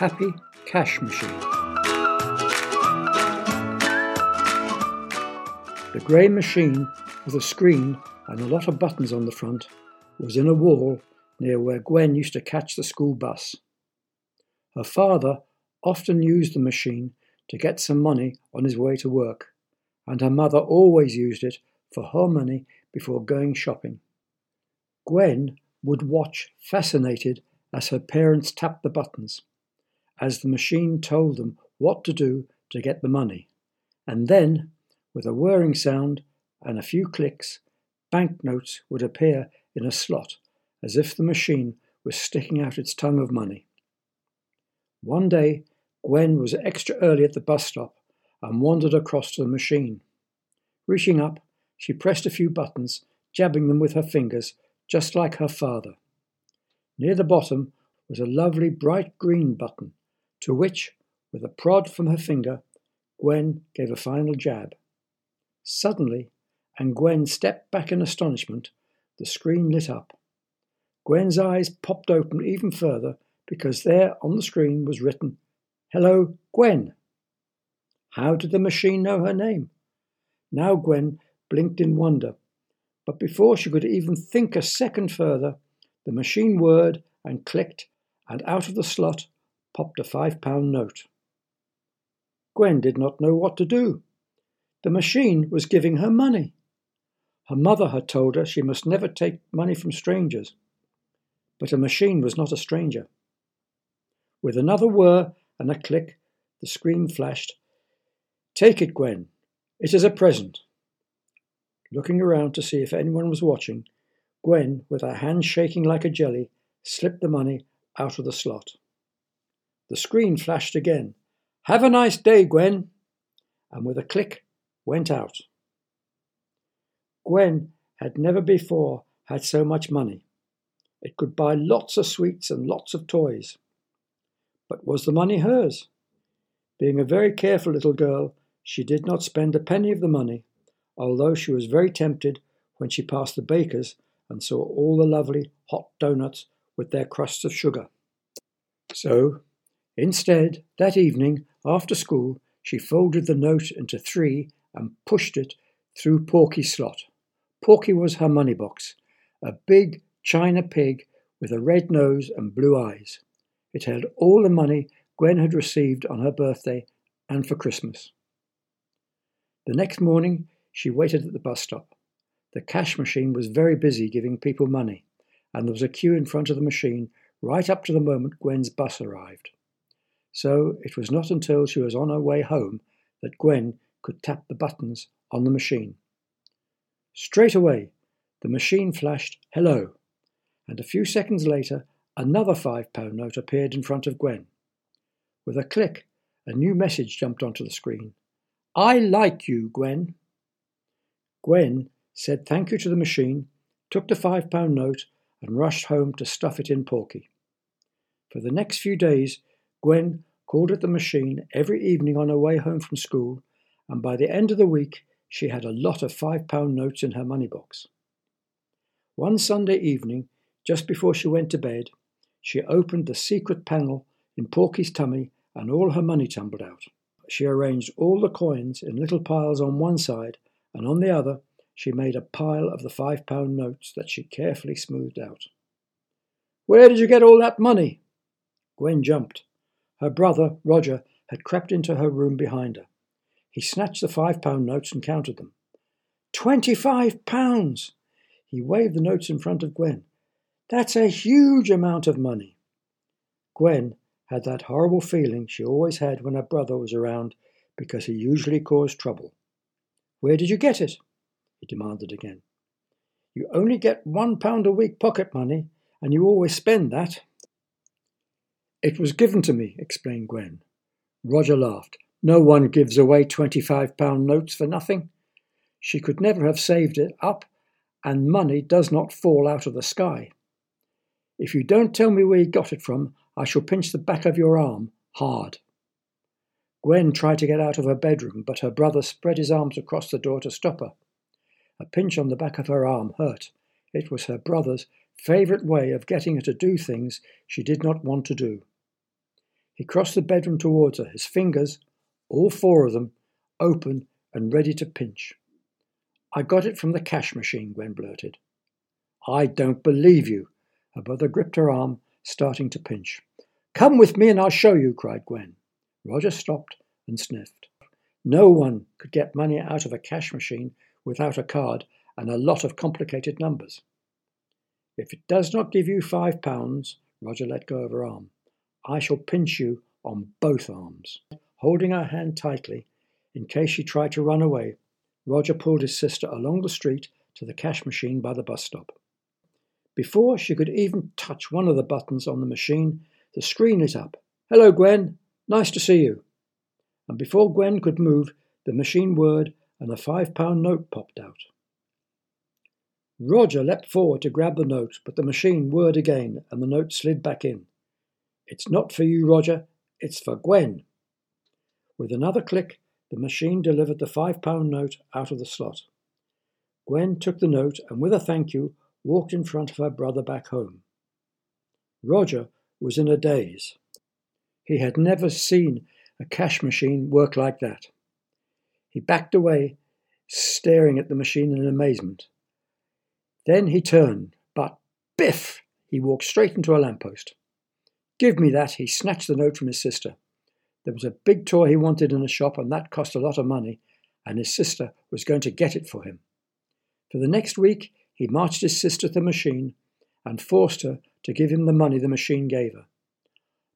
happy cash machine. The grey machine with a screen and a lot of buttons on the front was in a wall near where Gwen used to catch the school bus. Her father often used the machine to get some money on his way to work, and her mother always used it for her money before going shopping. Gwen would watch fascinated as her parents tapped the buttons, as the machine told them what to do to get the money. And then, with a whirring sound and a few clicks, banknotes would appear in a slot as if the machine was sticking out its tongue of money. One day, Gwen was extra early at the bus stop and wandered across to the machine. Reaching up, she pressed a few buttons, jabbing them with her fingers, just like her father. Near the bottom was a lovely bright green button, to which, with a prod from her finger, Gwen gave a final jab. Suddenly, and Gwen stepped back in astonishment, the screen lit up. Gwen's eyes popped open even further because there on the screen was written, Hello, Gwen. How did the machine know her name? Now Gwen blinked in wonder, but before she could even think a second further, the machine whirred and clicked, and out of the slot popped a five pound note. Gwen did not know what to do. The machine was giving her money. Her mother had told her she must never take money from strangers. But a machine was not a stranger. With another whir and a click, the screen flashed. Take it, Gwen. It is a present. Looking around to see if anyone was watching, Gwen, with her hand shaking like a jelly, slipped the money out of the slot. The screen flashed again. Have a nice day, Gwen. And with a click, went out. Gwen had never before had so much money. It could buy lots of sweets and lots of toys. But was the money hers? Being a very careful little girl, she did not spend a penny of the money, although she was very tempted when she passed the baker's and saw all the lovely hot doughnuts with their crusts of sugar. So, instead, that evening, after school, she folded the note into three and pushed it through Porky's slot. Porky was her money box, a big china pig with a red nose and blue eyes. It held all the money Gwen had received on her birthday and for Christmas. The next morning, she waited at the bus stop. The cash machine was very busy giving people money, and there was a queue in front of the machine right up to the moment Gwen's bus arrived. So it was not until she was on her way home that Gwen could tap the buttons on the machine. Straight away, the machine flashed hello, and a few seconds later, another five pound note appeared in front of Gwen. With a click, a new message jumped onto the screen. I like you, Gwen. Gwen said thank you to the machine, took the five pound note, and rushed home to stuff it in Porky. For the next few days, Gwen called at the machine every evening on her way home from school, and by the end of the week, she had a lot of five pound notes in her money box. One Sunday evening, just before she went to bed, she opened the secret panel in Porky's tummy and all her money tumbled out. She arranged all the coins in little piles on one side, and on the other she made a pile of the five pound notes that she carefully smoothed out. Where did you get all that money? Gwen jumped. Her brother, Roger, had crept into her room behind her. He snatched the five pound notes and counted them. Twenty five pounds! He waved the notes in front of Gwen. That's a huge amount of money. Gwen had that horrible feeling she always had when her brother was around because he usually caused trouble. Where did you get it? he demanded again. You only get one pound a week pocket money, and you always spend that. It was given to me, explained Gwen. Roger laughed. No one gives away twenty-five pound notes for nothing. She could never have saved it up, and money does not fall out of the sky. If you don't tell me where you got it from, I shall pinch the back of your arm hard. Gwen tried to get out of her bedroom, but her brother spread his arms across the door to stop her. A pinch on the back of her arm hurt. It was her brother's favourite way of getting her to do things she did not want to do. He crossed the bedroom towards her, his fingers, all four of them, open and ready to pinch. I got it from the cash machine, Gwen blurted. I don't believe you. Her brother gripped her arm, starting to pinch. Come with me and I'll show you, cried Gwen. Roger stopped and sniffed. No one could get money out of a cash machine without a card and a lot of complicated numbers. If it does not give you five pounds, Roger let go of her arm. I shall pinch you on both arms. Holding her hand tightly, in case she tried to run away, Roger pulled his sister along the street to the cash machine by the bus stop. Before she could even touch one of the buttons on the machine, the screen lit up. Hello, Gwen. Nice to see you. And before Gwen could move, the machine whirred and a five pound note popped out. Roger leapt forward to grab the note, but the machine whirred again and the note slid back in. It's not for you, Roger, it's for Gwen. With another click, the machine delivered the five pound note out of the slot. Gwen took the note and, with a thank you, walked in front of her brother back home. Roger was in a daze. He had never seen a cash machine work like that. He backed away, staring at the machine in amazement. Then he turned, but biff! He walked straight into a lamppost. Give me that, he snatched the note from his sister. There was a big toy he wanted in a shop, and that cost a lot of money, and his sister was going to get it for him. For the next week, he marched his sister to the machine and forced her to give him the money the machine gave her.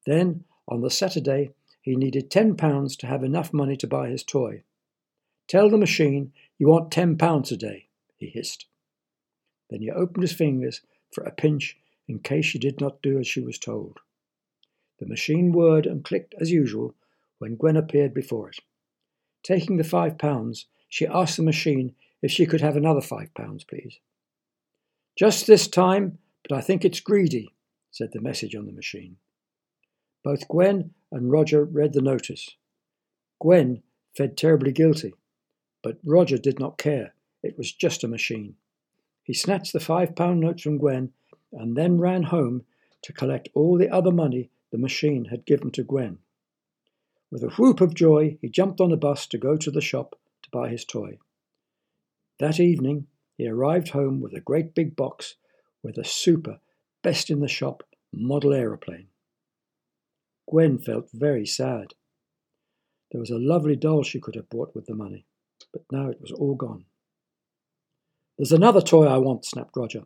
Then, on the Saturday, he needed ten pounds to have enough money to buy his toy. Tell the machine you want ten pounds a day, he hissed. Then he opened his fingers for a pinch in case she did not do as she was told. The machine whirred and clicked as usual when Gwen appeared before it. Taking the five pounds, she asked the machine if she could have another five pounds, please. Just this time, but I think it's greedy, said the message on the machine. Both Gwen and Roger read the notice. Gwen felt terribly guilty, but Roger did not care. It was just a machine. He snatched the five pound note from Gwen and then ran home to collect all the other money the machine had given to Gwen. With a whoop of joy, he jumped on a bus to go to the shop to buy his toy. That evening, he arrived home with a great big box with a super, best in the shop model aeroplane. Gwen felt very sad. There was a lovely doll she could have bought with the money, but now it was all gone. There's another toy I want, snapped Roger.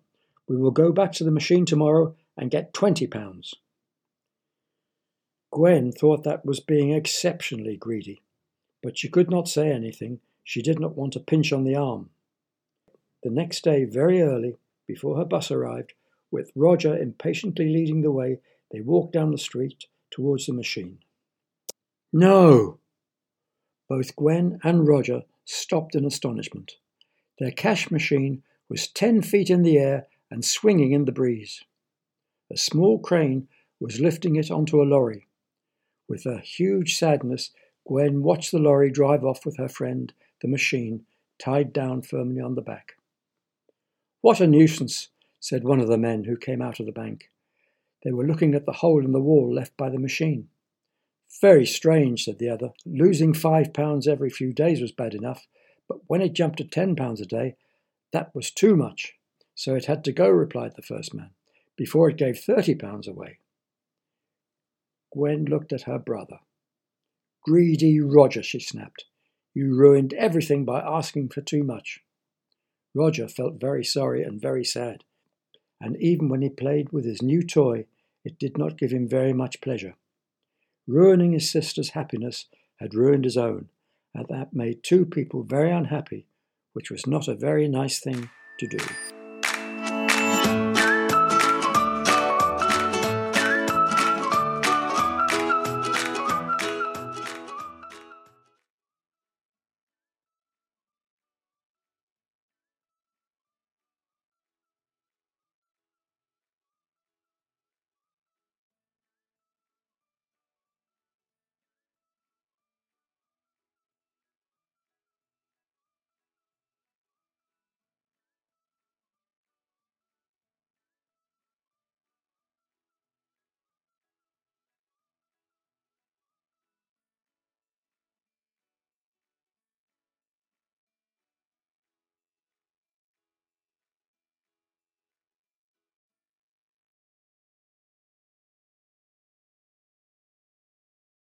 We will go back to the machine tomorrow and get twenty pounds. Gwen thought that was being exceptionally greedy, but she could not say anything. She did not want a pinch on the arm. The next day, very early, before her bus arrived, with Roger impatiently leading the way, they walked down the street towards the machine. No! Both Gwen and Roger stopped in astonishment. Their cash machine was ten feet in the air and swinging in the breeze. A small crane was lifting it onto a lorry. With a huge sadness, Gwen watched the lorry drive off with her friend, the machine, tied down firmly on the back. What a nuisance, said one of the men who came out of the bank. They were looking at the hole in the wall left by the machine. Very strange, said the other. Losing five pounds every few days was bad enough, but when it jumped to ten pounds a day, that was too much. So it had to go, replied the first man, before it gave thirty pounds away. Gwen looked at her brother. Greedy Roger, she snapped. You ruined everything by asking for too much. Roger felt very sorry and very sad, and even when he played with his new toy, it did not give him very much pleasure. Ruining his sister's happiness had ruined his own, and that made two people very unhappy, which was not a very nice thing to do.